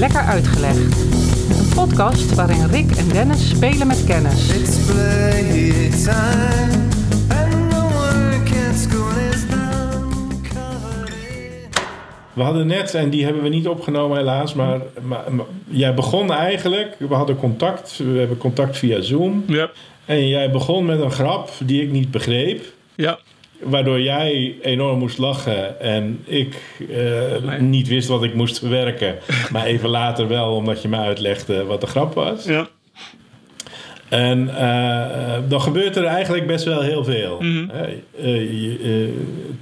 Lekker Uitgelegd. Een podcast waarin Rick en Dennis spelen met kennis. We hadden net, en die hebben we niet opgenomen helaas, maar, maar, maar jij begon eigenlijk, we hadden contact, we hebben contact via Zoom. Ja. En jij begon met een grap die ik niet begreep. Ja. Waardoor jij enorm moest lachen en ik eh, niet wist wat ik moest verwerken. maar even later wel, omdat je me uitlegde wat de grap was. Ja. En eh, dan gebeurt er eigenlijk best wel heel veel. Mhm. Eh,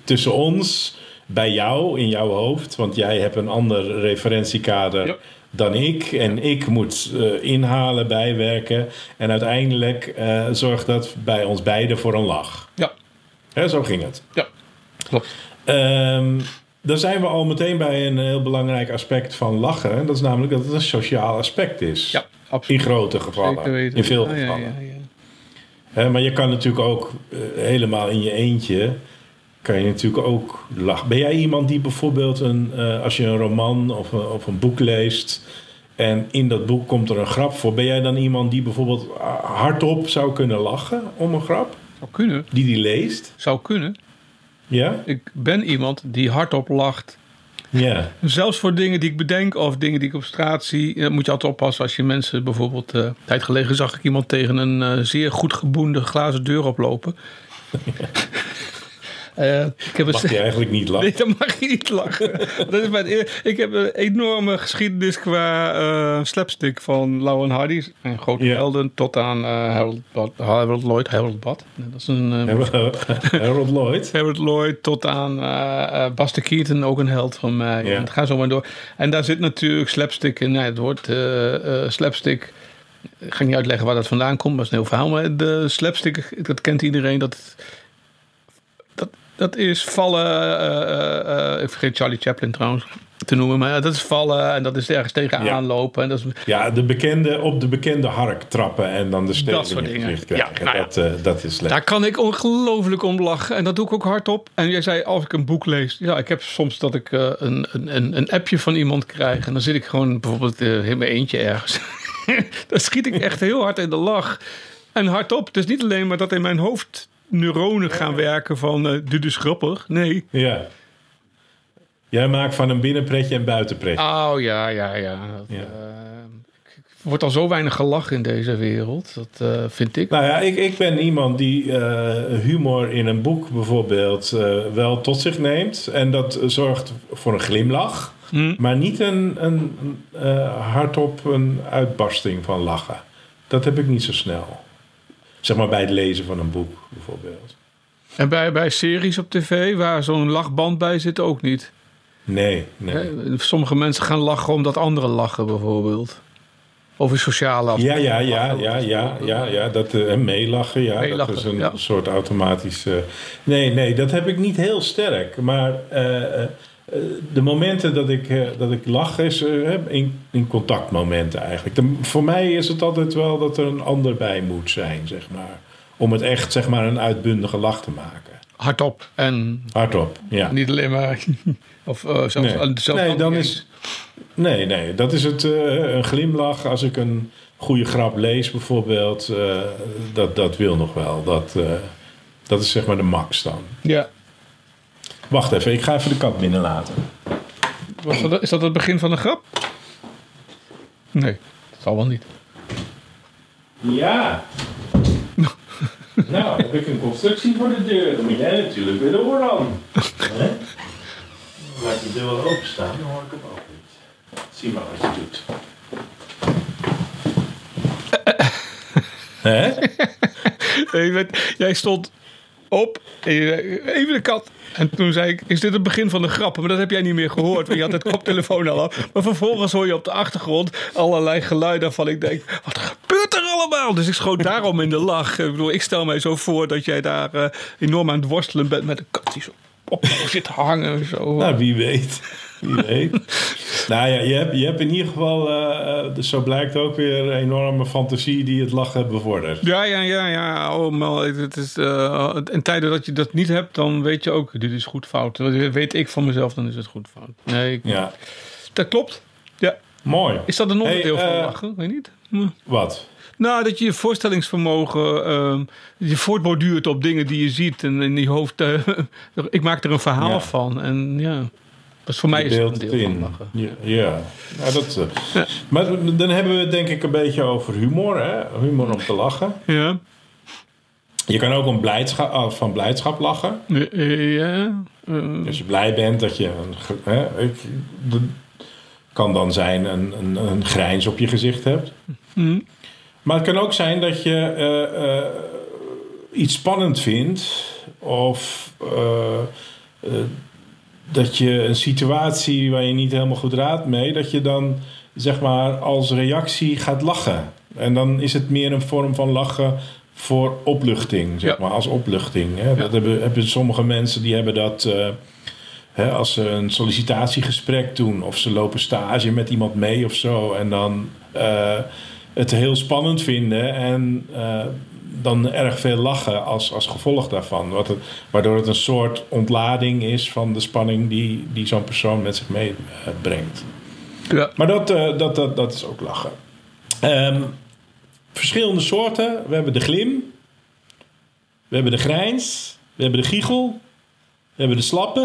tussen ons, bij jou, in jouw hoofd. Want jij hebt een ander referentiekader Ja. dan ik. En ik moet inhalen, bijwerken. En uiteindelijk zorgt dat bij ons beiden voor een lach. Hè, zo ging het. Ja. Klopt. Ehm, dan zijn we al meteen bij een heel belangrijk aspect van lachen. En dat is namelijk dat het een sociaal aspect is. Ja, absoluut. In grote gevallen. In veel gevallen. ja, ja. Maar je kan natuurlijk ook eh, helemaal in je eentje. Kan je natuurlijk ook lachen. Ben jij iemand die bijvoorbeeld een, eh, als je een roman of een, of een boek leest. en in dat boek komt er een grap voor. Ben jij dan iemand die bijvoorbeeld ah, hardop zou kunnen lachen om een grap? Zou kunnen. Die die leest? Zou kunnen. Ja? Ik ben iemand die hardop lacht. Ja. Zelfs voor dingen die ik bedenk of dingen die ik op straat zie. eh, moet je altijd oppassen als je mensen bijvoorbeeld... een tijd geleden zag ik iemand tegen een eh, zeer goed geboende glazen deur oplopen. Ik heb Mag je eigenlijk niet lachen? Nee, dan mag je niet lachen. dat is mijn, ik heb een enorme geschiedenis qua eh, slapstick van Lauren Hardy. En grote helden tot aan eh, Harold, Bad, Harold Lloyd. Harold Bad. Dat is een... Harold Lloyd? Harold Lloyd tot aan Buster Keaton, ook een held van mij. En het gaat zo maar door. En daar zit natuurlijk slapstick in. Nee, het woord slapstick... Ik ga niet uitleggen waar dat vandaan komt, dat is een heel verhaal. Maar de slapstick, dat kent iedereen. Dat, dat, is vallen... eh, eh, eh, ik vergeet Charlie Chaplin trouwens te noemen. Maar ja, dat is vallen en dat is ergens tegenaan Ja. lopen. En dat is, Ja, de bekende, op de bekende hark trappen en dan de steen Dat soort in dingen. gezicht Ja, krijgen. nou ja. dat, eh, dat is lekker. Daar kan ik ongelooflijk om lachen. En dat doe ik ook hardop. En jij zei, als ik een boek lees. Ja, ik heb soms dat ik een, een, een, appje van iemand krijg. En dan zit ik gewoon bijvoorbeeld eh, in mijn eentje ergens. dan schiet ik echt heel hard in de lach. En hardop. Het is niet alleen maar dat in mijn hoofd neuronen gaan werken van... eh, dit is grappig. Nee. Ja. Jij maakt van een binnenpretje een buitenpretje. Oh ja, ja, ja. Dat, Ja. eh, ik- er wordt al zo weinig gelachen in deze wereld. Dat eh, vind ik. Nou ja, ik, ik ben iemand die eh, humor in een boek bijvoorbeeld eh, wel tot zich neemt. En dat zorgt voor een glimlach. Hm. Maar niet een, een, een, eh, hardop een uitbarsting van lachen. Dat heb ik niet zo snel. Zeg maar bij het lezen van een boek bijvoorbeeld. En bij, bij series op tv waar zo'n lachband bij zit ook niet. Nee, nee. Sommige mensen gaan lachen omdat anderen lachen, bijvoorbeeld. Over sociale. Ja, ja, ja, ja, ja, ja, ja. Dat eh, meelachen, ja. Meelachen, dat is een ja. soort automatische. Nee, nee, dat heb ik niet heel sterk. Maar eh, eh, de momenten dat ik, eh, dat ik lach is eh, in, in contactmomenten eigenlijk. De- voor mij is het altijd wel dat er een ander bij moet zijn, zeg maar. Om het echt, zeg maar, een uitbundige lach te maken. Hardop. En Hardop, ja. niet alleen maar... Of eh, zelfs, Nee. eh, zelfs Nee, dan is, nee, nee, dat is het. eh, een glimlach als ik een goede grap lees, bijvoorbeeld. eh, dat, dat wil nog wel. Dat, eh, dat is zeg maar de max dan. Ja. Wacht even, ik ga even de kat binnenlaten. Was dat, is dat het begin van een grap? Nee, dat zal wel niet. Ja. nou, heb ik een constructie voor de deur. Dan moet jij natuurlijk weer door dan. Laat je deur wel openstaan, dan hoor ik hem ook niet. Zie maar wat je doet. Hè? Jij stond op, even de kat. En toen zei ik, is dit het begin van de grap? Maar dat heb jij niet meer gehoord, want je had het koptelefoon al af. Maar vervolgens hoor je op de achtergrond allerlei geluiden van ik denk, wat gebeurt er allemaal? Dus ik schoot daarom in de lach. Ik bedoel, ik stel mij zo voor dat jij daar eh, enorm aan het worstelen bent met een kat die zo op zit hangen. Zo. Nou, wie weet. Wie weet. nou ja, je hebt, je hebt in ieder geval, eh, eh, dus zo blijkt ook weer een enorme fantasie die het lachen bevordert. Ja, ja, ja, ja. Oh, maar het is, eh, in tijden dat je dat niet hebt, dan weet je ook, dit is goed fout. Dat weet ik van mezelf, dan is het goed fout. Nee, ik- Ja. dat klopt. Ja. Mooi. Is dat een onderdeel Hey, van eh, lachen? Weet niet. Hm. Wat? Nou, dat je je voorstellingsvermogen ehm, je voortborduurt op dingen die je ziet. En in je hoofd, eh, ik maak er een verhaal Ja. van. En ja, dus voor mij is het een deel van in. lachen. Ja, ja. Nou, dat, eh, Ja. Maar dan hebben we het denk ik een beetje over humor. Hè? Humor om te lachen. Ja, Je kan ook om blijdschap, ah, van blijdschap lachen. Eh, eh, ja. eh, Als je blij bent dat je... Een, hè, ik, kan dan zijn een, een, een grijns op je gezicht hebt. hm. Maar het kan ook zijn dat je eh, eh, iets spannend vindt. Of eh, eh, dat je een situatie waar je niet helemaal goed raadt mee... dat je dan zeg maar als reactie gaat lachen. En dan is het meer een vorm van lachen voor opluchting, zeg Ja. maar, als opluchting. Hè? Dat hebben, hebben sommige mensen die hebben dat... eh, Hè, als ze een sollicitatiegesprek doen of ze lopen stage met iemand mee of zo en dan eh, het heel spannend vinden en eh, dan erg veel lachen als, als gevolg daarvan. Wat het, waardoor het een soort ontlading is van de spanning die, die zo'n persoon met zich meebrengt. ja. Maar dat, eh, dat, dat, dat is ook lachen. Ehm, verschillende soorten. We hebben de glim. We hebben de grijns. We hebben de giechel. We hebben de slappe.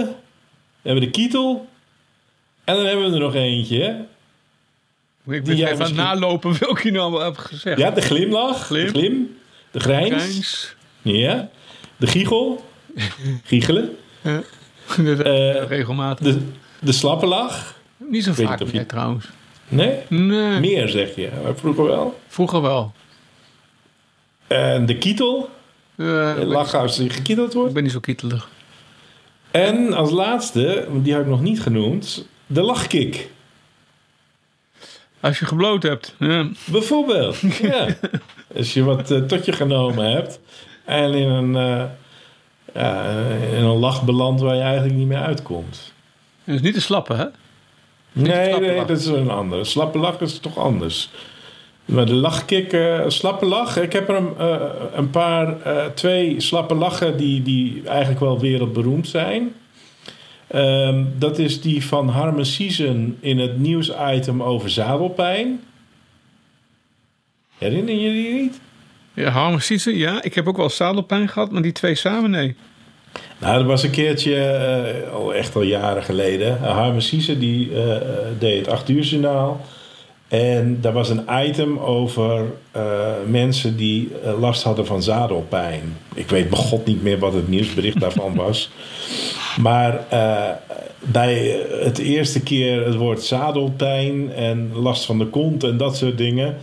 We hebben de kietel. En dan hebben we er nog eentje. Ik ben jij even aan het misschien- nalopen welke je nou allemaal hebt gezegd. Ja, de glimlach. Glim. De glim. De grijns. Ja. De giechel. Giechelen. Ja. Dat, Eh, eh, regelmatig. De, de slappe lach. niet zo weet vaak je- meer trouwens. Nee? Nee, Meer zeg je. Maar vroeger wel. vroeger wel. En de kietel. Ben- Lachen als je gekieteld wordt. ik ben niet zo kietelig. En als laatste, die heb ik nog niet genoemd, de lachkick. Als je gebloot hebt. Ja. Bijvoorbeeld. ja. Als je wat eh, tot je genomen hebt en in een, eh, ja, in een lach belandt waar je eigenlijk niet meer uitkomt. Dat is niet te slappen, hè? Nee, slappe nee, dat is een andere. Slappe lach is toch anders. Maar de lachkick, eh, slappe lach. Ik heb er een, een paar, eh, twee slappe lachen die, die eigenlijk wel wereldberoemd zijn. Ehm, dat is die van Harmen Season in het nieuwsitem over zadelpijn. Herinner je die niet? Ja, harmonissen, ja. Ik heb ook wel zadelpijn gehad, maar die twee samen, nee. Nou, dat was een keertje, eh, al echt al jaren geleden. Harmen Season die eh, eh, deed het 8 uur journaal. En daar was een item over eh, mensen die eh, last hadden van zadelpijn. Ik weet bij god niet meer wat het nieuwsbericht daarvan was. Maar eh, bij het eerste keer het woord zadelpijn en last van de kont en dat soort dingen...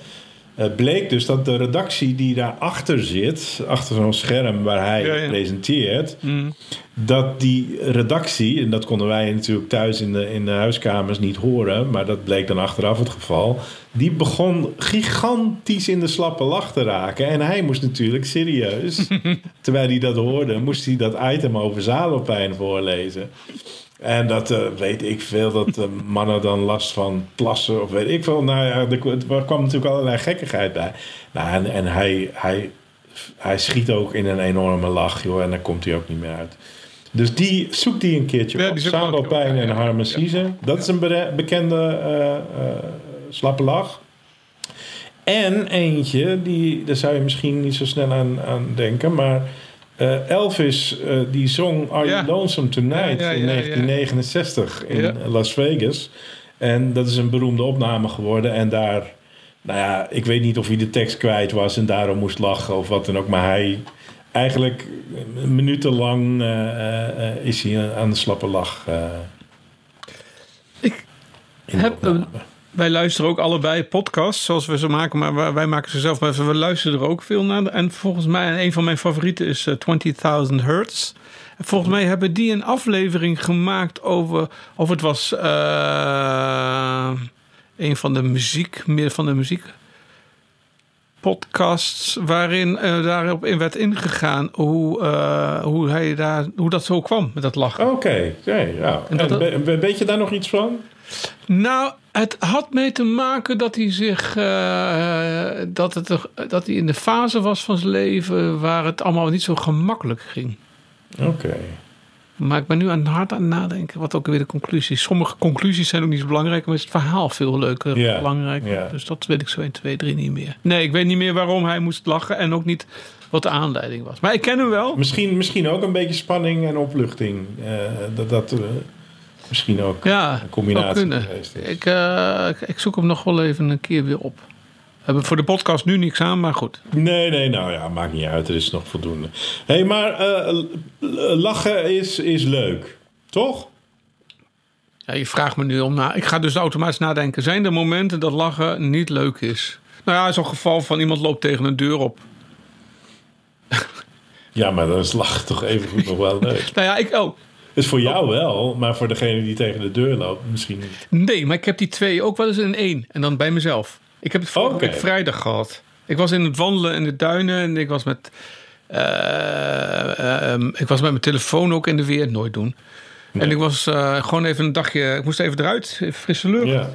eh, bleek dus dat de redactie die daarachter zit, achter zo'n scherm waar hij Ja, ja. presenteert, Mm. dat die redactie, en dat konden wij natuurlijk thuis in de, in de huiskamers niet horen, maar dat bleek dan achteraf het geval, die begon gigantisch in de slappe lach te raken. En hij moest natuurlijk serieus, terwijl hij dat hoorde, moest hij dat item over zadelpijn voorlezen. En dat eh, weet ik veel, dat eh, mannen dan last van plassen of weet ik veel. Nou ja, er, er kwam natuurlijk allerlei gekkigheid bij. Nou, en en hij, hij, hij schiet ook in een enorme lach, joh, en dan komt hij ook niet meer uit. Dus die, zoek die een keertje Ja, op. Zadelpijn ja, en ja. harmoniese. Dat is een bekende eh, slappe lach. En eentje, die, daar zou je misschien niet zo snel aan, aan denken, maar eh, Elvis eh, die zong Are Ja. You Lonesome Tonight Ja, ja, in ja, ja. 1969 in Ja. Las Vegas. En dat is een beroemde opname geworden. En daar, nou ja, ik weet niet of hij de tekst kwijt was en daarom moest lachen of wat dan ook. Maar hij, eigenlijk minutenlang eh, is hij aan de slappe lach. eh, Ik heb opname. een- Wij luisteren ook allebei podcasts, zoals we ze maken, maar wij- maken ze zelf. Maar we luisteren er ook veel naar. En volgens mij, een van mijn favorieten is eh, 20.000 Hertz. En volgens mij hebben die een aflevering gemaakt over, of het was eh, een van de muziek, meer van de muziek podcasts, waarin eh, daarop in werd ingegaan hoe, eh, hoe, hij daar, hoe dat zo kwam met dat lachen. Oké, oké, ja. En dat- En we- weet je daar nog iets van? Nou, het had mee te maken dat hij zich. eh, dat, het, dat hij in de fase was van zijn leven waar het allemaal niet zo gemakkelijk ging. Oké. Maar ik ben nu aan het hard aan het nadenken. Wat ook weer de conclusie is. Sommige conclusies zijn ook niet zo belangrijk. Maar is het verhaal veel leuker ja. Dus dat weet ik zo 1, 2, 3 niet meer. Nee, ik weet niet meer waarom hij moest lachen. En ook niet wat de aanleiding was. Maar ik ken hem wel. Misschien, misschien ook een beetje spanning en opluchting. Eh, dat dat eh, misschien ook Ja, een combinatie kunnen. geweest is. Ik, eh, ik- ik zoek hem nog wel even een keer weer op. We hebben voor de podcast nu niks aan, maar goed. Nee, nee, nou ja, maakt niet uit. Er is nog voldoende. Hé, hey, maar eh, lachen is, is leuk. Toch? Ja, je vraagt me nu om na. Ik ga dus automatisch nadenken. Zijn er momenten dat lachen niet leuk is? Nou ja, zo'n geval van iemand loopt tegen een deur op. Ja, maar dan is lachen toch even goed nog wel leuk. Nou ja, ik oh. Is voor jou wel, maar voor degene die tegen de deur loopt misschien niet. Nee, maar ik heb die twee ook wel eens in één. En dan bij mezelf. Ik heb het vorige Oké. week vrijdag gehad. Ik was in het wandelen in de duinen. En ik was met... eh, ehm, ik was met mijn telefoon ook in de weer. Nooit doen. En ik was eh, gewoon even een dagje... Ik moest even eruit. Even frisse lucht. Ja.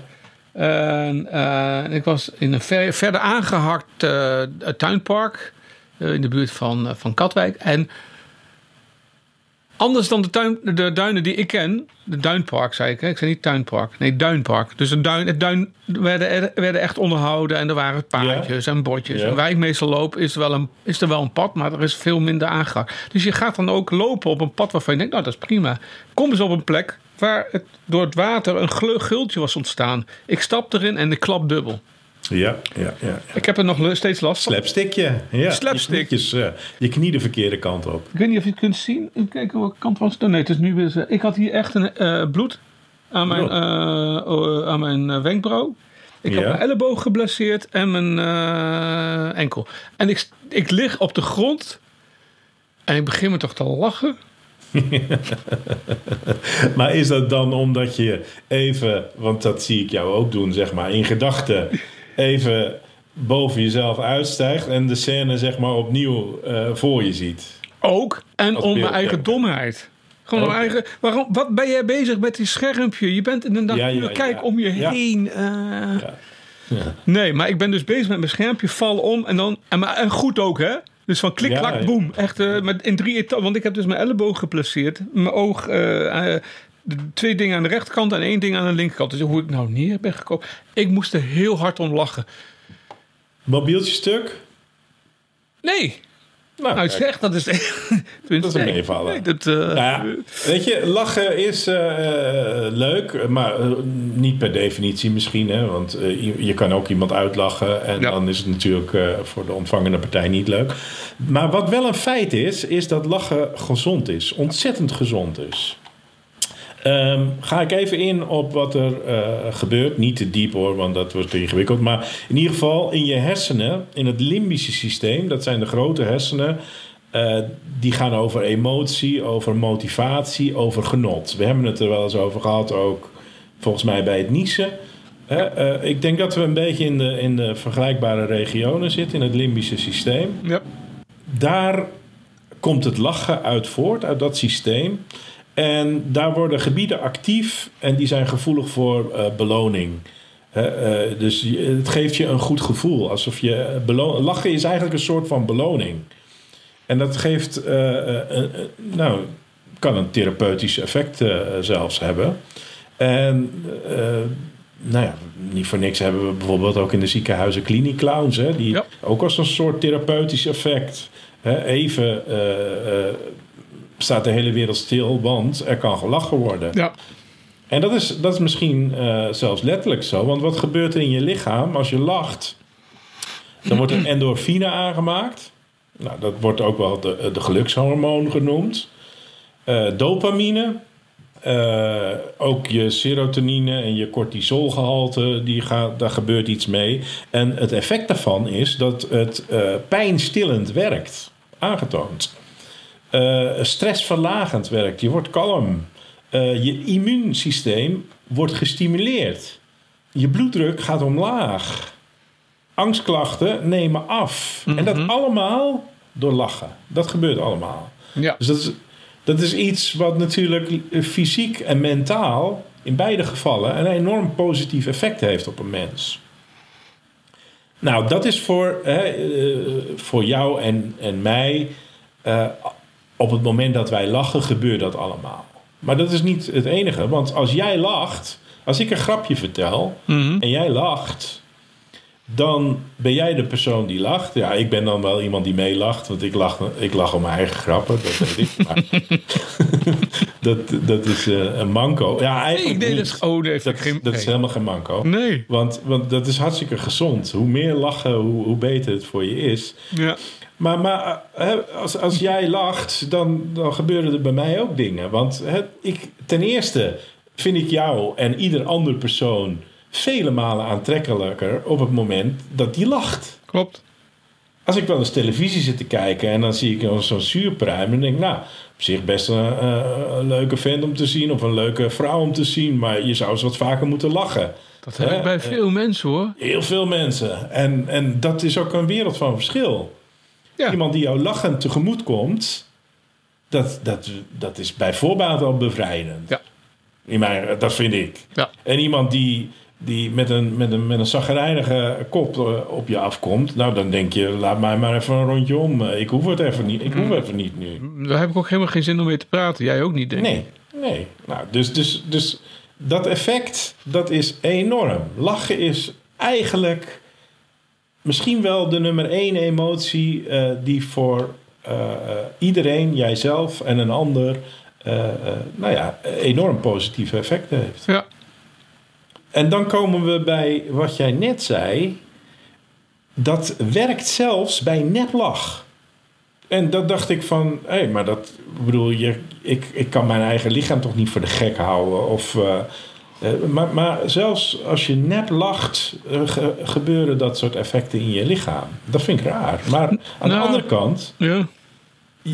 Eh, ik was in een ver- verder aangehakt eh, tuinpark in de buurt van, van Katwijk. En anders dan de, tuin, de duinen die ik ken, de duinpark zei ik, hè? ik zei niet tuinpark, nee duinpark. Dus een duin, het duin werden, er- werden echt onderhouden en er waren paadjes en bordjes. Ja. En waar ik meestal loop is er, wel een, is er wel een pad, maar er is veel minder aangehakt. Dus je gaat dan ook lopen op een pad waarvan je denkt, nou dat is prima. Kom eens op een plek waar het, door het water een gultje was ontstaan. Ik stap erin en ik klap dubbel. Ja, ja, ja. Ik heb er nog steeds last van. Slapstickje. Ja. Slapstick. Je, eh, je knie de verkeerde kant op. Ik weet niet of je het kunt zien. Even kijken welke kant was het. Nee, het is nu weer... Ik had hier echt een eh, bloed aan mijn, oh, aan mijn wenkbrauw. Ik Ja. had mijn elleboog geblesseerd en mijn enkel. En ik, ik lig op de grond en ik begin me toch te lachen. Maar is dat dan omdat je even, want dat zie ik jou ook doen, zeg maar, in gedachten even boven jezelf uitstijgt en de scène, zeg maar, opnieuw eh, voor je ziet? Ook. En om mijn eigen domheid. Gewoon mijn eigen... Waarom, wat ben jij bezig met die schermpje? Je bent in een dag... Ja, ja, kijk ja. om je heen. eh. Nee, maar ik ben dus bezig met mijn schermpje. Val om en dan... En, maar, en goed ook, hè? Dus van klik, klak, boem. Echt eh, met, in drie etappen. Want ik heb dus mijn elleboog geplaceerd. Mijn oog... twee dingen aan de rechterkant en één ding aan de linkerkant. Dus hoe ik nou neer ben gekomen. Ik moest er heel hard om lachen. Mobieltje stuk? Nee, Nou, nou zeg, dat is... Dat is een meevaller. Nee, dat, Nou ja, weet je, lachen is eh, leuk, maar niet per definitie misschien. Hè, want je, je kan ook iemand uitlachen en Ja. dan is het natuurlijk voor de ontvangende partij niet leuk. Maar wat wel een feit is, is dat lachen gezond is. Ontzettend gezond is. Ehm, ga ik even in op wat er eh, gebeurt. Niet te diep hoor, want dat wordt te ingewikkeld. Maar in ieder geval in je hersenen, in het limbische systeem, dat zijn de grote hersenen. eh, die gaan over emotie, over motivatie, over genot. We hebben het er wel eens over gehad, ook volgens mij bij het niezen. Eh, ik denk dat we een beetje in de, in de vergelijkbare regionen zitten, in het limbische systeem ja. daar komt het lachen uit voort, uit dat systeem. En daar worden gebieden actief en die zijn gevoelig voor eh, beloning. Eh, dus het geeft je een goed gevoel. Alsof je belo- lachen is eigenlijk een soort van beloning. En dat geeft, eh, eh, eh, eh, nou, kan een therapeutisch effect eh, zelfs hebben. En eh, nou ja, niet voor niks hebben we bijvoorbeeld ook in de ziekenhuizen kliniekclowns, hè, die Ja. ook als een soort therapeutisch effect. Hè, even eh, eh, staat de hele wereld stil, want er kan gelachen worden. ja. En dat is, dat is misschien eh, zelfs letterlijk zo. Want wat gebeurt er in je lichaam als je lacht? Dan wordt er endorfine aangemaakt. Nou, dat wordt ook wel de, de gelukshormoon genoemd. Eh, dopamine. Eh, ook je serotonine en je cortisolgehalte, die gaat, daar gebeurt iets mee. En het effect daarvan is dat het pijnstillend werkt. Aangetoond. Eh, stressverlagend werkt. Je wordt kalm. Eh, je immuunsysteem wordt gestimuleerd. Je bloeddruk gaat omlaag. Angstklachten nemen af. En dat allemaal door lachen. Dat gebeurt allemaal. ja. Dus dat is, dat is iets wat natuurlijk fysiek en mentaal in beide gevallen een enorm positief effect heeft op een mens. Nou, dat is voor, hè, eh, voor jou en, en mij. Op het moment dat wij lachen, gebeurt dat allemaal. Maar dat is niet het enige. Want als jij lacht, als ik een grapje vertel Mhm. en jij lacht, dan ben jij de persoon die lacht. Ja, ik ben dan wel iemand die meelacht, want ik lach, ik lach om mijn eigen grappen, dat weet ik. Maar dat, dat is eh, een manco. Ja, eigenlijk nee, dat niet. is, oh, nee, dat, geen, dat is helemaal geen manco. Nee. Want, want dat is hartstikke gezond. Hoe meer lachen, hoe, hoe beter het voor je is. Ja. Maar, maar eh, hè, als, als jij lacht, dan, dan gebeuren er bij mij ook dingen. Want hè, ik, ten eerste vind ik jou en ieder ander persoon vele malen aantrekkelijker op het moment dat die lacht. Klopt. Als ik wel eens televisie zit te kijken en dan zie ik zo'n zuurpruim, dan denk ik, nou, op zich best een, eh, een leuke vent om te zien of een leuke vrouw om te zien, maar je zou eens wat vaker moeten lachen. Dat heb ik bij veel mensen hoor. Heel veel mensen. En, en dat is ook een wereld van verschil. Ja. Iemand die jou lachend tegemoet komt, dat, dat, dat is bij voorbaat al bevrijdend. Ja. In mijn, dat vind ik. Ja. En iemand die, die met een, met een, met een zagrijnige kop eh, op je afkomt, nou dan denk je, laat mij maar even een rondje om. Eh, Ik hoef het even niet. Ik hoef even niet nu. Daar heb ik ook helemaal geen zin om mee te praten. Jij ook niet, denk ik. Nee, nee. Nou, dus, dus, dus dat effect, dat is enorm. Lachen is eigenlijk misschien wel de nummer één emotie eh, die voor eh, eh, iedereen, jijzelf en een ander, nou ja, enorm positieve effecten heeft. Ja. En dan komen we bij wat jij net zei. Dat werkt zelfs bij neplach. En dat dacht ik van, hé, maar dat, bedoel, je, ik, ik kan mijn eigen lichaam toch niet voor de gek houden. Of, maar, maar zelfs als je nep lacht, eh, ge- gebeuren dat soort effecten in je lichaam. Dat vind ik raar. Maar aan de Nou. andere kant, Ja.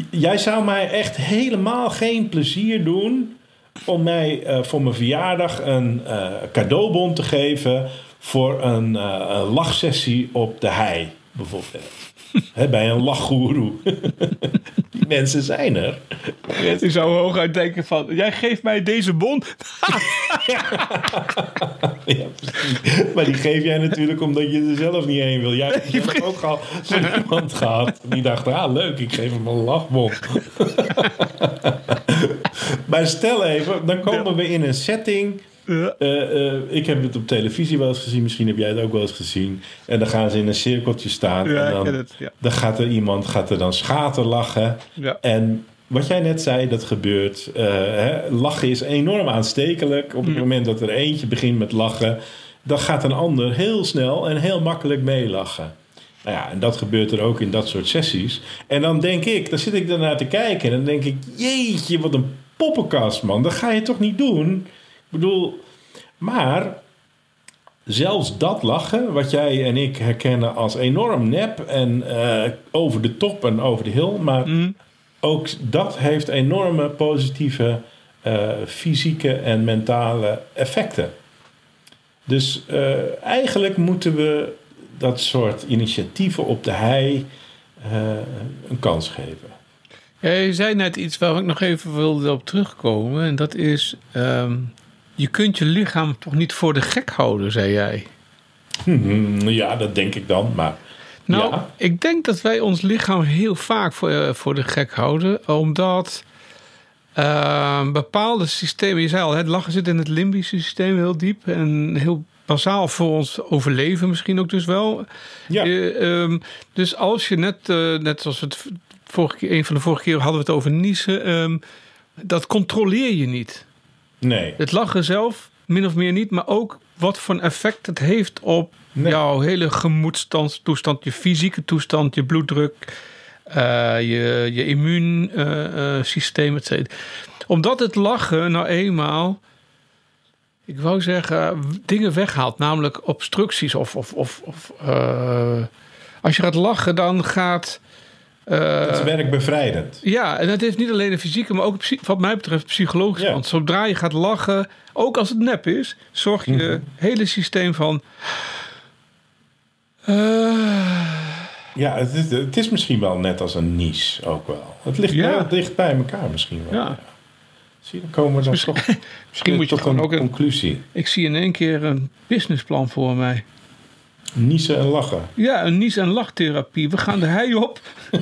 Jij zou mij echt helemaal geen plezier doen om mij eh, voor mijn verjaardag een eh, cadeaubon te geven voor een, eh, een lachsessie op de hei, bijvoorbeeld. Bij een lachgoeroe. Die mensen zijn er. Je zou hooguit denken van, jij geeft mij deze bon. Ja, maar die geef jij natuurlijk omdat je er zelf niet heen wil. Jij hebt ook al zo iemand gehad die dacht, ah leuk, ik geef hem een lachbom. maar stel even, dan komen we in een setting. Ja. eh, eh, ik heb het op televisie wel eens gezien, misschien heb jij het ook wel eens gezien. En dan gaan ze in een cirkeltje staan. Ja, en dan, het, ja. dan gaat er iemand gaat er dan schater lachen. Ja. En wat jij net zei, dat gebeurt. eh, hè, lachen is enorm aanstekelijk. Op het moment dat er eentje begint met lachen, dan gaat een ander heel snel en heel makkelijk meelachen. Nou ja, en dat gebeurt er ook in dat soort sessies. En dan denk ik, dan zit ik daarnaar te kijken en dan denk ik, jeetje, wat een poppenkast, man. Dat ga je toch niet doen? Ik bedoel, maar zelfs dat lachen, wat jij en ik herkennen als enorm nep en eh, over de top en over de hill, maar ook dat heeft enorme positieve eh, fysieke en mentale effecten. Dus eh, eigenlijk moeten we dat soort initiatieven op de hei een kans geven. Ja, je zei net iets waar ik nog even wilde op terugkomen. En dat is, ehm, je kunt je lichaam toch niet voor de gek houden, zei jij. Hmm, ja, dat denk ik dan, maar Nou, ja. ik denk dat wij ons lichaam heel vaak voor, eh, voor de gek houden. Omdat eh, bepaalde systemen, je zei al, het lachen zit in het limbische systeem heel diep. En heel bazaal voor ons overleven misschien ook dus wel. Ja. Eh, ehm, dus als je net, net zoals het vorige keer, een van de vorige keer hadden we het over niezen. ehm, dat controleer je niet. Nee. Het lachen zelf, min of meer niet, maar ook wat voor een effect het heeft op Nee. jouw hele gemoedstoestand, je fysieke toestand, je bloeddruk, eh, je, je immuunsysteem, et cetera. Omdat het lachen nou eenmaal, ik wou zeggen, dingen weghaalt, namelijk obstructies of. of, of, of eh, als je gaat lachen, dan gaat. Eh, Het werkt bevrijdend. ja, en het heeft niet alleen een fysieke, maar ook wat mij betreft psychologisch. Ja. Want zodra je gaat lachen, ook als het nep is, zorg je Mhm. hele systeem van. eh, Ja, het is, het is misschien wel net als een nies ook wel. Het ligt Ja. wel dicht bij elkaar misschien wel. Ja. Zie, je, dan komen we dan toch misschien moet je tot gewoon een ook een. conclusie. Ik zie in één keer een businessplan voor mij. Niezen en lachen. Ja, een nies- en lachtherapie. We gaan de hei op.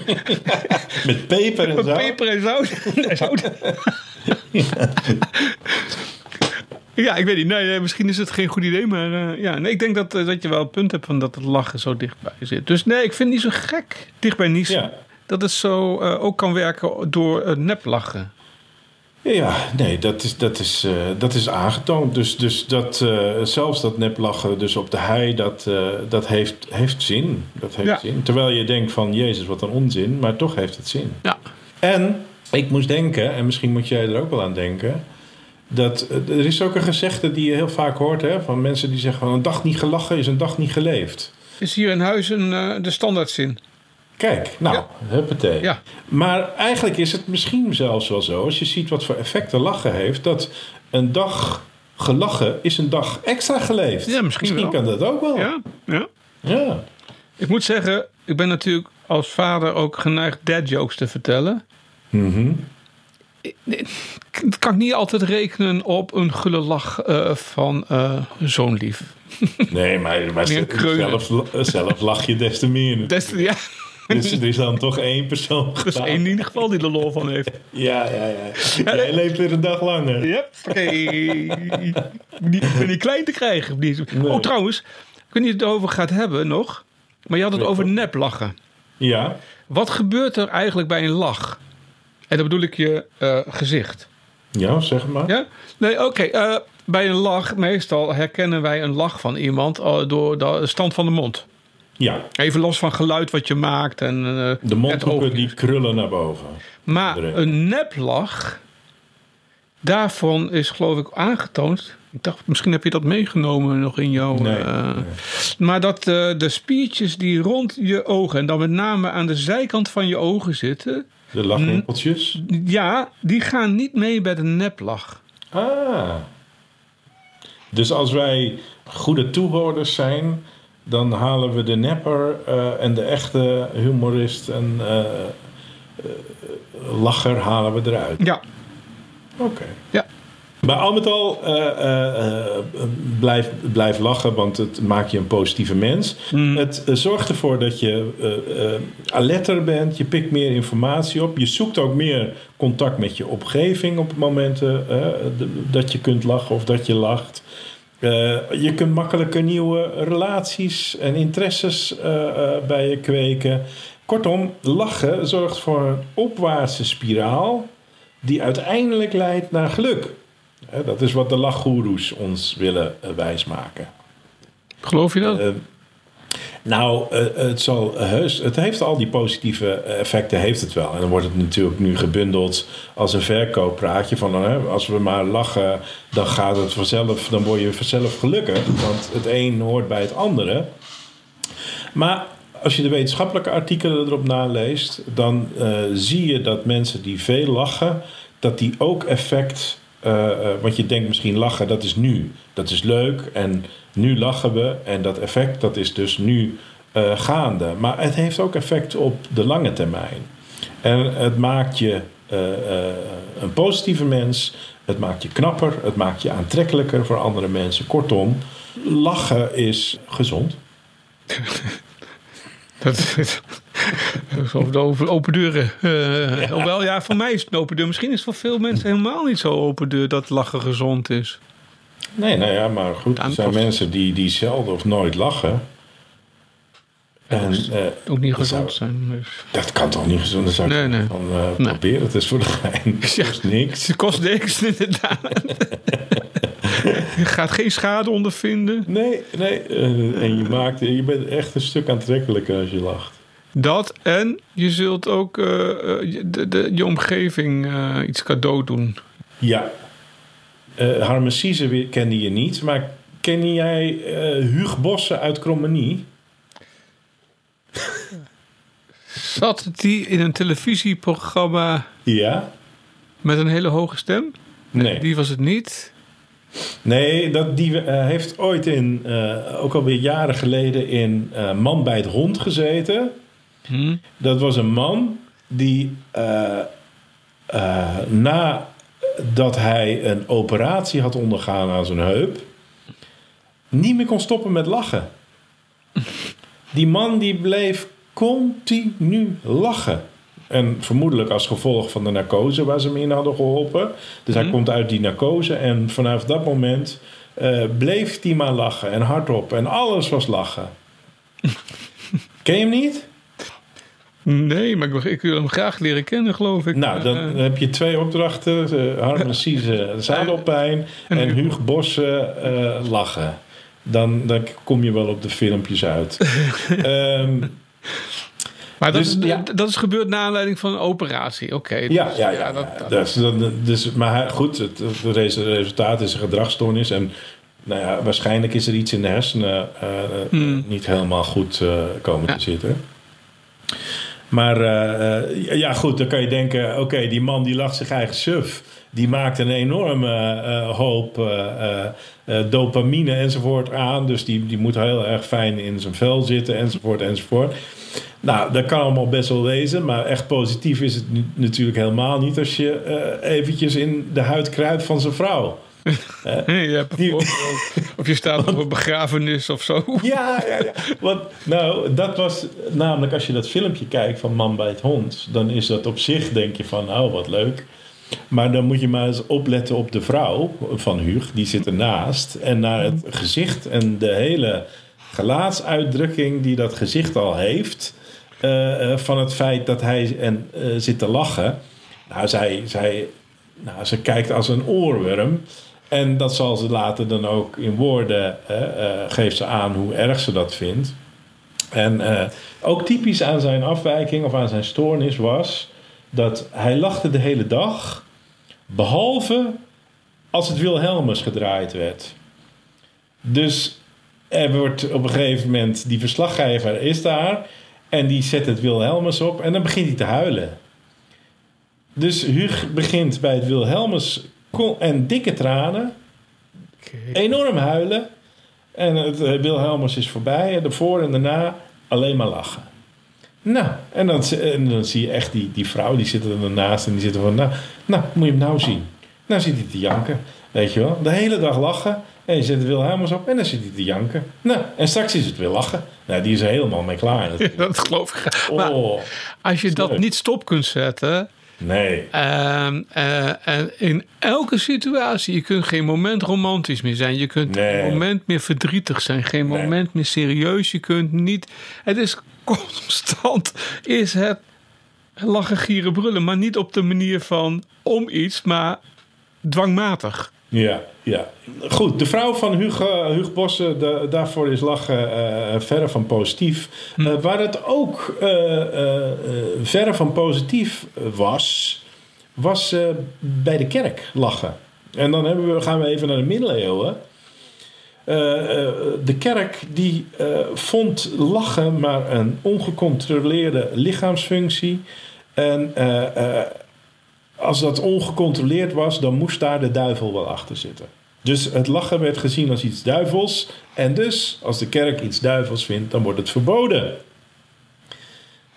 Met peper en Met zo. peper en zout. Ja, ik weet niet. Nee, nee, misschien is het geen goed idee. Maar eh, ja, nee, ik denk dat, eh, dat je wel een punt hebt van dat het lachen zo dichtbij zit. Dus nee, ik vind het niet zo gek dichtbij niezen. Ja. Dat het zo eh, ook kan werken door uh, neplachen. Ja, nee, dat is, dat is, eh, dat is aangetoond. Dus, dus dat, eh, zelfs dat neplachen dus op de hei, dat, eh, dat heeft, heeft zin. Dat heeft Ja. zin. Terwijl je denkt van, jezus, wat een onzin. Maar toch heeft het zin. Ja. En ik moest denken, en misschien moet jij er ook wel aan denken... dat er is ook een gezegde die je heel vaak hoort... Hè, van mensen die zeggen van een dag niet gelachen is een dag niet geleefd. Is hier in huis een, de standaardzin? Kijk, nou, Ja. huppatee. Ja. Maar eigenlijk is het misschien zelfs wel zo... als je ziet wat voor effecten lachen heeft... dat een dag gelachen is een dag extra geleefd. Ja, misschien kan dat ook wel. Ja, ja. Ja. Ik moet zeggen, ik ben natuurlijk als vader ook geneigd dad jokes te vertellen. Dat kan ik niet altijd rekenen op een gulle lach eh, van eh zo'n lief. Nee, maar, maar zelf, zelf lach je des te meer. Des, ja, Dus er is dan toch één persoon gedaan. één in ieder geval die er lol van heeft. Ja, ja, ja. Jij leeft weer een dag langer. Yep. Oké. Ik ben niet klein te krijgen. Nee. Oh, trouwens. Ik weet niet of je het over gaat hebben nog. Maar je had het over wat? neplachen. Ja. Wat gebeurt er eigenlijk bij een lach? En dan bedoel ik je eh, gezicht. Ja, zeg maar. Ja? Nee, oké. eh, bij een lach, meestal herkennen wij een lach van iemand eh, door de stand van de mond. Ja. Even los van geluid wat je maakt. En, eh, De mondhoeken die krullen naar boven. Maar erin. een neplach, daarvan is geloof ik aangetoond. Ik dacht, misschien heb je dat meegenomen nog in jouw. Nee, eh, nee. Maar dat eh, de spiertjes die rond je ogen, en dan met name aan de zijkant van je ogen zitten. De lachrimpeltjes. Ja, die gaan niet mee bij de neplach. Ah. Dus als wij goede toehoorders zijn, dan halen we de nepper eh, en de echte humorist en eh, eh, lacher halen we eruit. Ja, Oké. ja. Maar al met al, blijf, blijf lachen, want het maakt je een positieve mens. Het eh, zorgt ervoor dat je alerter bent, je pikt meer informatie op. Je zoekt ook meer contact met je omgeving op momenten dat je kunt lachen of dat je lacht. Eh, je kunt makkelijker nieuwe relaties en interesses eh, eh, bij je kweken. Kortom, lachen zorgt voor een opwaartse spiraal die uiteindelijk leidt naar geluk. Dat is wat de lachgoeroes ons willen wijsmaken. Geloof je dat? Eh, nou, eh, het, zal heus, het heeft al die positieve effecten, heeft het wel. En dan wordt het natuurlijk nu gebundeld als een verkooppraatje van hè, als we maar lachen, dan gaat het vanzelf, dan word je vanzelf gelukkig. Want het een hoort bij het andere. Maar als je de wetenschappelijke artikelen erop naleest, dan eh, zie je dat mensen die veel lachen, dat die ook effect. Eh, eh, want je denkt misschien lachen, dat is nu. Dat is leuk en nu lachen we. En dat effect, dat is dus nu eh, gaande. Maar het heeft ook effect op de lange termijn. En het maakt je een positieve mens. Het maakt je knapper. Het maakt je aantrekkelijker voor andere mensen. Kortom, lachen is gezond. Dat is is over de open, deuren. Eh, Hoewel, ja, voor mij is het een open deur. Misschien is het voor veel mensen helemaal niet zo open deur dat lachen gezond is. Nee, nou ja, maar goed. Er zijn mensen die, die zelden of nooit lachen. En eh, Ook niet gezond zou- zijn. Dus. dat kan toch niet gezond zijn? Nee, nee. Van, eh, Nee. Probeer het eens voor de gein. Ja. is niks. Het kost niks, inderdaad. je gaat geen schade ondervinden. Nee, nee. en je, maakt, je bent echt een stuk aantrekkelijker als je lacht. Dat en je zult ook eh, eh, je- de, de, je omgeving eh, iets cadeau doen. Ja. Harme Sieze weer- kende je niet, maar ken jij eh Huug Bossen uit Krommenie? Zat die in een televisieprogramma Ja? met een hele hoge stem? Nee. Die was het niet. Nee, dat, die heeft ooit in, eh, ook alweer jaren geleden in Man bij het Hond gezeten. Hm? Dat was een man die eh, eh, nadat hij een operatie had ondergaan aan zijn heup, niet meer kon stoppen met lachen. Die man die bleef continu lachen. En vermoedelijk als gevolg van de narcose waar ze hem in hadden geholpen. Dus hij komt uit die narcose en vanaf dat moment eh, bleef hij maar lachen en hardop. En alles was lachen. Ken je hem niet? Nee, maar ik, ik wil hem graag leren kennen, geloof ik. Nou, dan Eh, heb je twee opdrachten. Uh, Harm Sieze zadelpijn en. Huug Bossen eh, lachen. Dan, dan kom je wel op de filmpjes uit. Ehm, maar dat, dus, is, ja. dat is gebeurd naar aanleiding van een operatie. Oké. ja, dus- ja, ja. dat- ja. dat- Dus, dus, maar goed, het, het res- resultaat is een gedragsstoornis. En nou ja, waarschijnlijk is er iets in de hersenen eh, Hmm. niet helemaal goed eh, komen te zitten. Maar eh, eh, ja, goed, dan kan je denken: oké, die man die lacht zich eigen suf. Die maakt een enorme eh, hoop dopamine enzovoort aan. Dus die, die moet heel erg fijn in zijn vel zitten, enzovoort, enzovoort. Nou, dat kan allemaal best wel wezen, maar echt positief is het natuurlijk helemaal niet als je eventjes in de huid kruipt van zijn vrouw. Die- of je staat op een begrafenis of zo. Ja, ja, ja. Want, nou, dat was namelijk als je dat filmpje kijkt van Man bij het Hond, dan is dat op zich, denk je van, oh wat leuk. Maar dan moet je maar eens opletten op de vrouw van Huug, die zit ernaast. En naar het gezicht en de hele gelaatsuitdrukking die dat gezicht al heeft. eh, eh, van het feit dat hij en, eh, zit te lachen. Nou, zij, zij, nou, ze kijkt als een oorworm. En dat zal ze later dan ook in woorden, eh, geeft ze aan hoe erg ze dat vindt. En eh, ook typisch aan zijn afwijking of aan zijn stoornis was dat hij lachte de hele dag, behalve als het Wilhelmus gedraaid werd. Dus er wordt op een gegeven moment, die verslaggever is daar en die zet het Wilhelmus op en dan begint hij te huilen. Dus Huug begint bij het Wilhelmus en dikke tranen, enorm huilen. En het eh, Wilhelmus is voorbij. En daarvoor en daarna alleen maar lachen. Nou, en dan, en dan zie je echt die, die vrouw, die zit er ernaast en die zit er van, nou, nou, moet je hem nou zien. Nou zit hij te janken, weet je wel. De hele dag lachen. En je zet Wilhelmus op en dan zit hij te janken. Nou, en straks is het weer lachen. Nou, die is er helemaal mee klaar. Dat geloof ik graag. Maar Oh, als je dat niet stop kunt zetten... nee. ehm, eh, en in elke situatie, je kunt geen moment romantisch meer zijn. Je kunt Nee. geen moment meer verdrietig zijn. Geen Nee. moment meer serieus. Je kunt niet... Het is constant, is het lachen, gieren, brullen. Maar niet op de manier van om iets, maar dwangmatig. Ja, ja. Goed, de vrouw van Huug, eh, Huug Bossen, de- daarvoor is lachen eh, verre van positief. Eh, waar het ook eh, eh, eh, verre van positief was, was eh, bij de kerk lachen. En dan we, gaan we even naar de middeleeuwen. Eh, eh, de kerk die eh, vond lachen maar een ongecontroleerde lichaamsfunctie. En eh, eh, als dat ongecontroleerd was, dan moest daar de duivel wel achter zitten. Dus het lachen werd gezien als iets duivels. En dus, als de kerk iets duivels vindt, dan wordt het verboden.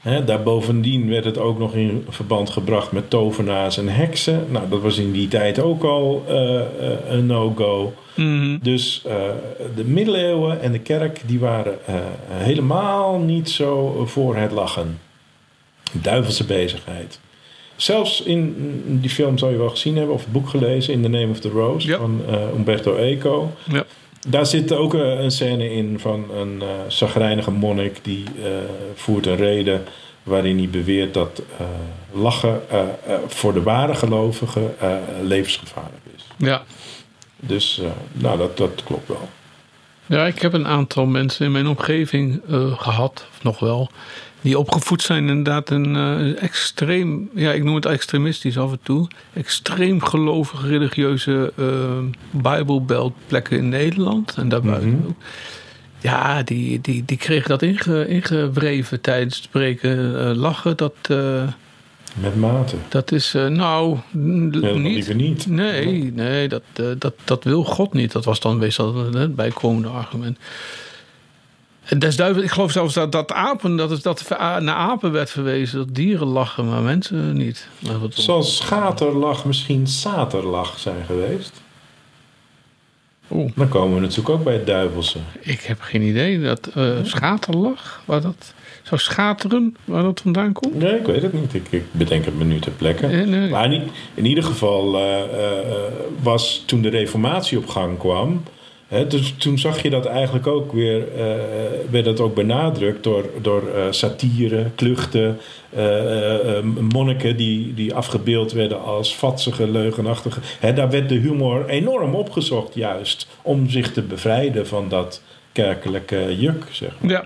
Hè, daarbovendien werd het ook nog in verband gebracht met tovenaars en heksen. Nou, dat was in die tijd ook al eh, eh, een no-go. Dus eh, de middeleeuwen en de kerk die waren helemaal niet zo voor het lachen. Duivelse bezigheid. Zelfs in die film zou je wel gezien hebben, of het boek gelezen, In the Name of the Rose Ja. van eh, Umberto Eco. Ja. Daar zit ook eh, een scène in van een eh zagrijnige monnik die voert een reden waarin hij beweert dat lachen voor de ware gelovigen levensgevaarlijk is. Ja. Dus nou, dat, dat klopt wel. Ja, ik heb een aantal mensen in mijn omgeving eh, gehad, of nog wel, die opgevoed zijn inderdaad een eh, extreem, ja, ik noem het extremistisch af en toe, extreem gelovige religieuze uh, Bijbelbeltplekken in Nederland en daarbuiten Mhm. ook. Ja, die, die, die kregen dat inge, ingewreven tijdens het spreken. eh, lachen, dat, eh, Met mate. dat is, eh, nou, niet. liever niet. Nee, nee dat, eh, dat, dat wil God niet. Dat was dan meestal het bijkomende argument. En des duivels, ik geloof zelfs dat, dat apen, dat, het, dat naar apen werd verwezen, dat dieren lachen, maar mensen niet. Maar wat- Zal schaterlach misschien saterlach zijn geweest? Oeh. Dan komen we natuurlijk ook bij het duivelse. Ik heb geen idee. Dat eh schaterlach, waar dat zou schateren, waar dat vandaan komt? Nee, ik weet het niet. Ik, ik bedenk het me nu ter plekke. Nee. Maar in, in ieder geval eh, eh, was toen de reformatie op gang kwam... Dus toen zag je dat eigenlijk ook weer... eh, werd dat ook benadrukt door, door eh, satire, kluchten... eh, monniken die, die afgebeeld werden als vatsige, leugenachtige... Daar werd de humor enorm opgezocht juist... om zich te bevrijden van dat kerkelijke juk, zeg maar. Ja.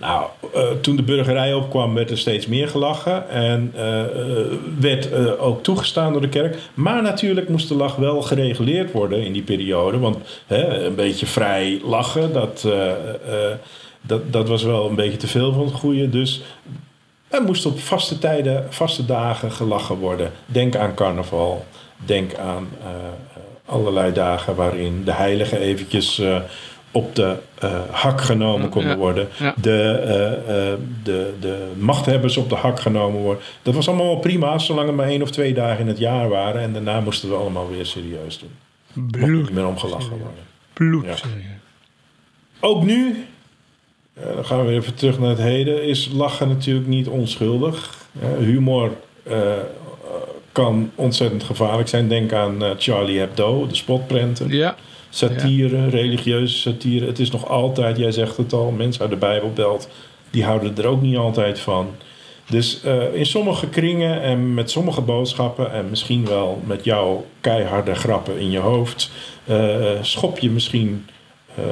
Nou, eh, toen de burgerij opkwam, werd er steeds meer gelachen. En eh, eh, werd ook toegestaan door de kerk. Maar natuurlijk moest de lach wel gereguleerd worden in die periode. Want hè, een beetje vrij lachen, dat, dat, dat was wel een beetje te veel van het goede. Dus er moest op vaste tijden, vaste dagen gelachen worden. Denk aan carnaval. Denk aan allerlei dagen waarin de heiligen eventjes op de eh, hak genomen konden Ja, worden. ja. De, eh, eh, de, de machthebbers op de hak genomen worden. Dat was allemaal wel prima, zolang er maar één of twee dagen in het jaar waren. En daarna moesten we allemaal weer serieus doen. Bloed. niet meer om gelachen worden. Bloed. Ja. Ook nu, eh, dan gaan we weer even terug naar het heden, is lachen natuurlijk niet onschuldig. Humor eh, eh, kan ontzettend gevaarlijk zijn. Denk aan Charlie Hebdo, de spotprenten. Ja. Satire, religieuze satire. Het is nog altijd, jij zegt het al, mensen uit de Bijbelbelt, die houden er ook niet altijd van. Dus eh, in sommige kringen en met sommige boodschappen en misschien wel met jouw keiharde grappen in je hoofd, eh, schop je misschien eh,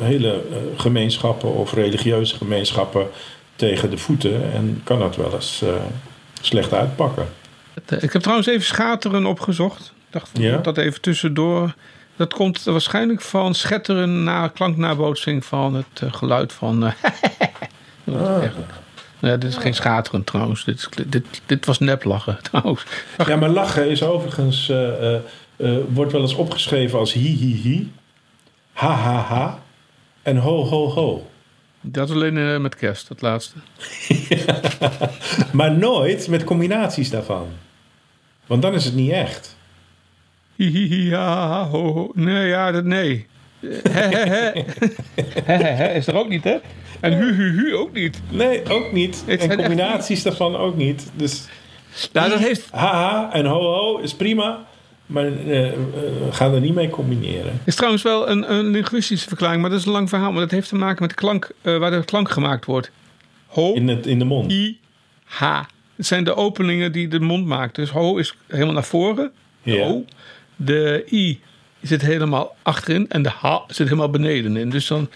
hele gemeenschappen of religieuze gemeenschappen tegen de voeten en kan dat wel eens slecht uitpakken. Ik heb trouwens even schateren opgezocht. Ik dacht, Ja? dat even tussendoor. Dat komt waarschijnlijk van schetteren na klanknabootsing van het eh, geluid van. eh, Ah. Ja, dit is geen schateren trouwens. Dit, dit, dit was neplachen trouwens. Ja, maar lachen is overigens, eh, wordt wel eens opgeschreven als hi hi hi, ha ha ha en ho ho ho. Dat alleen met kerst, dat laatste. Maar nooit met combinaties daarvan. Want dan is het niet echt. Ha, ho, ho. Nee, ja, dat, nee. Eh, He, he, he. He, he, he is er ook niet, hè? En hu, hu, hu ook niet. Nee, ook niet. Het En echt combinaties daarvan ook niet. Dus Nou, dat heeft, haha en ho ho is prima. Maar eh, eh, ga er niet mee combineren. is trouwens wel een, een linguïstische verklaring, maar dat is een lang verhaal. Maar dat heeft te maken met de klank, eh, waar de klank gemaakt wordt. Ho, In, het, in de mond. i, ha. Het zijn de openingen die de mond maakt. Dus ho is helemaal naar voren. Ja. o. De i zit helemaal achterin en de ha zit helemaal benedenin. Dus dan...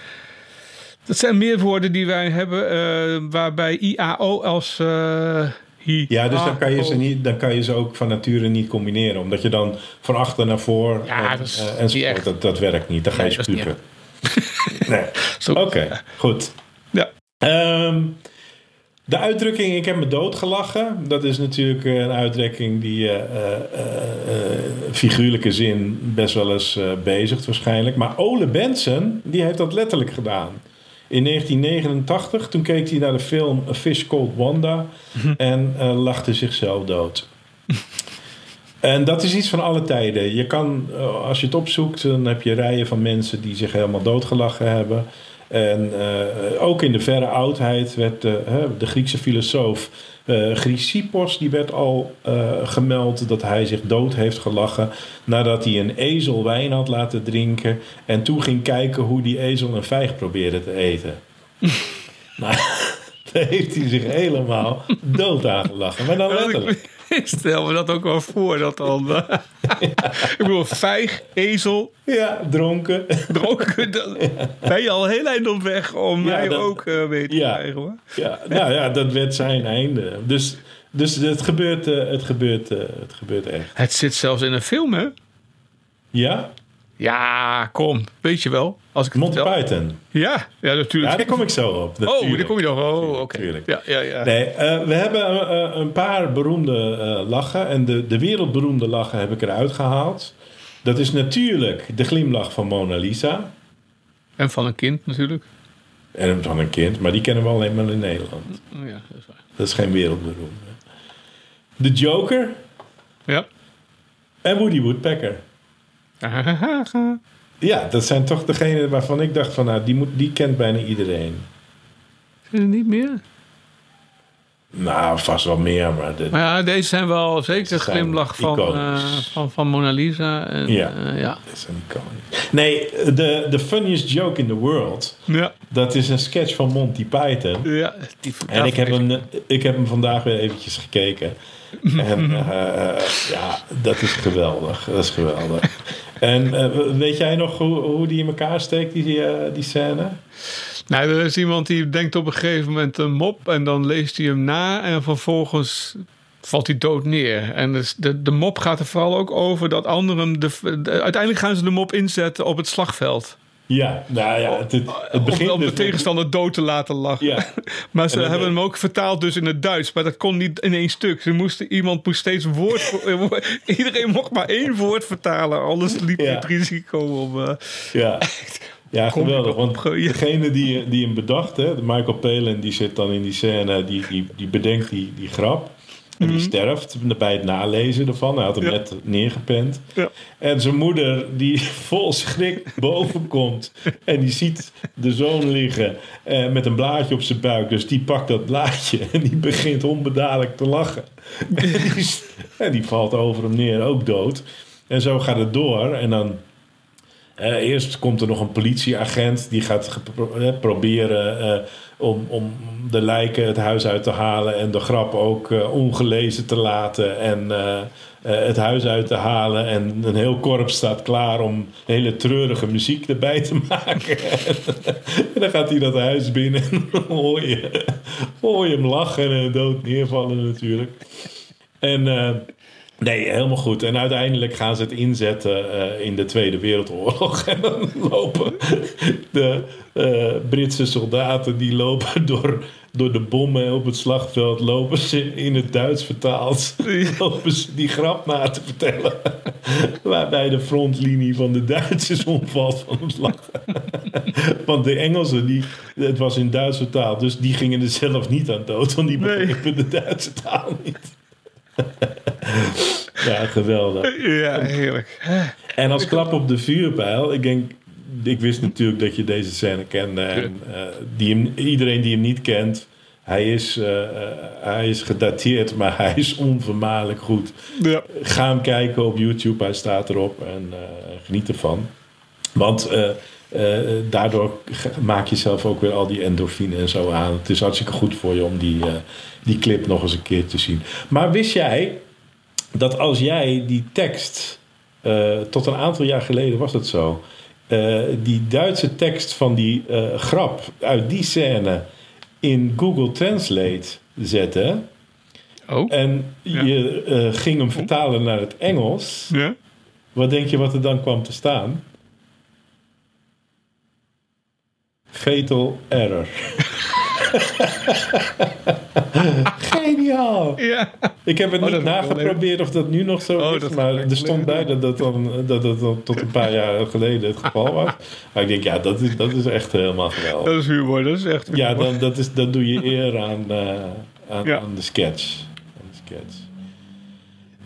Dat zijn meer woorden die wij hebben, eh, waarbij IAO als hi. Ja, dus dan kan, je ze niet, dan kan je ze ook van nature niet combineren. Omdat je dan van achter naar voor Ja, en, dat is echt. Dat, dat werkt niet. Dan ga je Nee, spugen. Oké, goed. Ja. Ehm, de uitdrukking ik heb me doodgelachen. Dat is natuurlijk een uitdrukking die eh, figuurlijke zin best wel eens bezigt waarschijnlijk. Maar Ole Benson, die heeft dat letterlijk gedaan. In 1989, toen keek hij naar de film A Fish Called Wanda en eh, lachte zichzelf dood. En dat is iets van alle tijden. Je kan, als je het opzoekt, dan heb je rijen van mensen die zich helemaal doodgelachen hebben. En eh, ook in de verre oudheid werd de, Griekse filosoof eh Chrysippos, die werd al eh, gemeld dat hij zich dood heeft gelachen nadat hij een ezel wijn had laten drinken en toen ging kijken hoe die ezel een vijg probeerde te eten. nou, daar heeft hij zich helemaal dood aan gelachen. Maar dan letterlijk. Ik stel me dat ook wel voor. Dat dan, eh, Ik bedoel, vijg, ezel, Ja, dronken. dronken. Dan ben je al heel eind op weg om Ja, mij dat- ook eh mee te Ja. krijgen. Hoor. Ja, nou ja, dat werd zijn einde. Dus, dus het, gebeurt, eh, het, gebeurt, het gebeurt echt. Het zit zelfs in een film, hè? Ja? Ja, kom. Weet je wel. Als ik het Monty. Python. Ja, ja, natuurlijk. Ja, daar kom ik zo op. oh, daar kom je nog. Oh, oké. Ja, ja, ja. Nee, eh, we hebben eh, eh, een paar beroemde lachen. En de, de wereldberoemde lachen heb ik eruit gehaald. Dat is natuurlijk de glimlach van Mona Lisa. En van een kind natuurlijk. En van een kind, maar die kennen we alleen maar in Nederland. Oh, ja, dat is waar. Dat is geen wereldberoemde. De Joker Ja. en Woody Woodpecker. Ja, dat zijn toch degenen waarvan ik dacht van... Nou, die, moet, die kent bijna iedereen. Zijn er niet meer? Nou, vast wel meer, maar... De, Maar ja, deze zijn wel zeker glimlach van, eh, van, van Mona Lisa. En, Ja. eh, ja. dat iconisch. Nee, de, de funniest joke in the world... Ja. Dat is een sketch van Monty Python. ja die, En ik heb, hem, ik heb hem vandaag weer eventjes gekeken. En eh, ja, dat is geweldig. Dat is geweldig. En eh, weet jij nog hoe, die in elkaar steekt, die, eh, die scène? Nou, er is iemand die denkt op een gegeven moment een mop en dan leest hij hem na en vervolgens valt hij dood neer. En dus de, de mop gaat er vooral ook over dat anderen... De, de- uiteindelijk gaan ze de mop inzetten op het slagveld. Ja, nou ja, het, het, het Om, begint om de dus met- tegenstander dood te laten lachen. Ja, Maar ze hebben hem ook vertaald dus in het Duits. Maar dat kon niet in één stuk. Ze moesten, iemand moest steeds woord... voor- iedereen mocht maar één woord vertalen. Anders liep Ja. het risico om... eh, ja. Ja, geweldig. Want degene die, die hem bedacht, hè, de Michael Palin, die zit dan in die scène, die, die, die bedenkt die, die grap. En die sterft bij het nalezen ervan. Hij had hem Mhm. Ja. net neergepend. Ja. En zijn moeder, die vol schrik boven komt. En die ziet de zoon liggen eh, met een blaadje op zijn buik. Dus die pakt dat blaadje en die begint onbedadelijk te lachen. En die, en die valt over hem neer, ook dood. En zo gaat het door. En dan eh, eerst komt er nog een politieagent die gaat eh, proberen eh, om, om de lijken het huis uit te halen en de grap ook ongelezen te laten en het huis uit te halen. En een heel korps staat klaar om hele treurige muziek erbij te maken. en dan gaat hij dat huis binnen en hoor je, hoor je hem lachen en dood neervallen natuurlijk. En nee, helemaal goed. En uiteindelijk gaan ze het inzetten eh, in de Tweede Wereldoorlog. En dan lopen de eh, Britse soldaten die lopen door, door de bommen op het slagveld, lopen ze in het Duits vertaald, lopen ze die grap na te vertellen. Waarbij de frontlinie van de Duitsers omvalt van het lachen. Want de Engelsen, die, het was in Duitse taal, dus die gingen er zelf niet aan dood, want die Nee. begrepen de Duitse taal niet. Ja, geweldig. ja, heerlijk. En als klap op de vuurpijl, ik denk, ik wist natuurlijk dat je deze scène kende. En eh, die hem, iedereen die hem niet kent, hij is, eh, eh, hij is gedateerd, maar hij is onvermaardelijk goed. Ja. Ga hem kijken op YouTube, hij staat erop en geniet ervan. Want eh, daardoor maak je zelf ook weer al die endorfine en zo aan. Het is hartstikke goed voor je om die, eh, die clip nog eens een keer te zien. Maar wist jij dat als jij die tekst, eh, tot een aantal jaar geleden was het zo, die Duitse tekst van die grap uit die scène in Google Translate zette Oh, en Ja. je ging hem vertalen naar het Engels, ja. wat denk je wat er dan kwam te staan? Fatal error. Geniaal! Ja. Ik heb het Oh, niet dat nageprobeerd of dat nu nog zo Oh, is. dat Maar er stond bij dat het, dan, dat dan tot een paar jaar geleden het geval was. Maar ik denk, ja, dat is, dat is echt helemaal geweldig. Dat is humor, dat is echt humor. Ja, dan, dat, is, dat doe je eer aan, eh, aan, Ja. aan de sketch. Aan de sketch.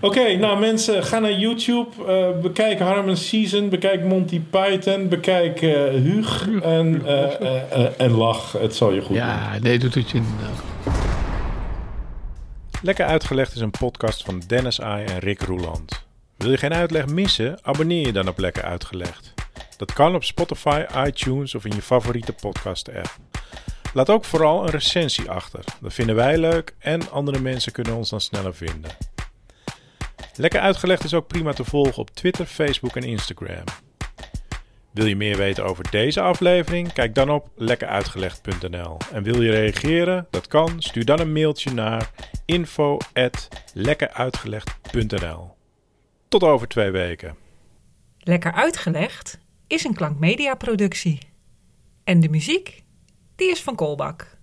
Oké, nou mensen, ga naar YouTube. eh, bekijk Harmon Season. Bekijk Monty Python. Bekijk eh Huug. En, eh, en lach. Het zal je goed doen. Ja, nee, doet het je inderdaad. Lekker Uitgelegd is een podcast van Dennis Ai en Rick Roeland. Wil je geen uitleg missen? Abonneer je dan op Lekker Uitgelegd. Dat kan op Spotify, iTunes of in je favoriete podcast-app. Laat ook vooral een recensie achter. Dat vinden wij leuk en andere mensen kunnen ons dan sneller vinden. Lekker Uitgelegd is ook prima te volgen op Twitter, Facebook en Instagram. Wil je meer weten over deze aflevering? Kijk dan op lekkeruitgelegd.nl. En wil je reageren? Dat kan. Stuur dan een mailtje naar info@lekkeruitgelegd.nl. Tot over twee weken. Lekker uitgelegd is een klankmedia productie. En de muziek, die is van Kolbak.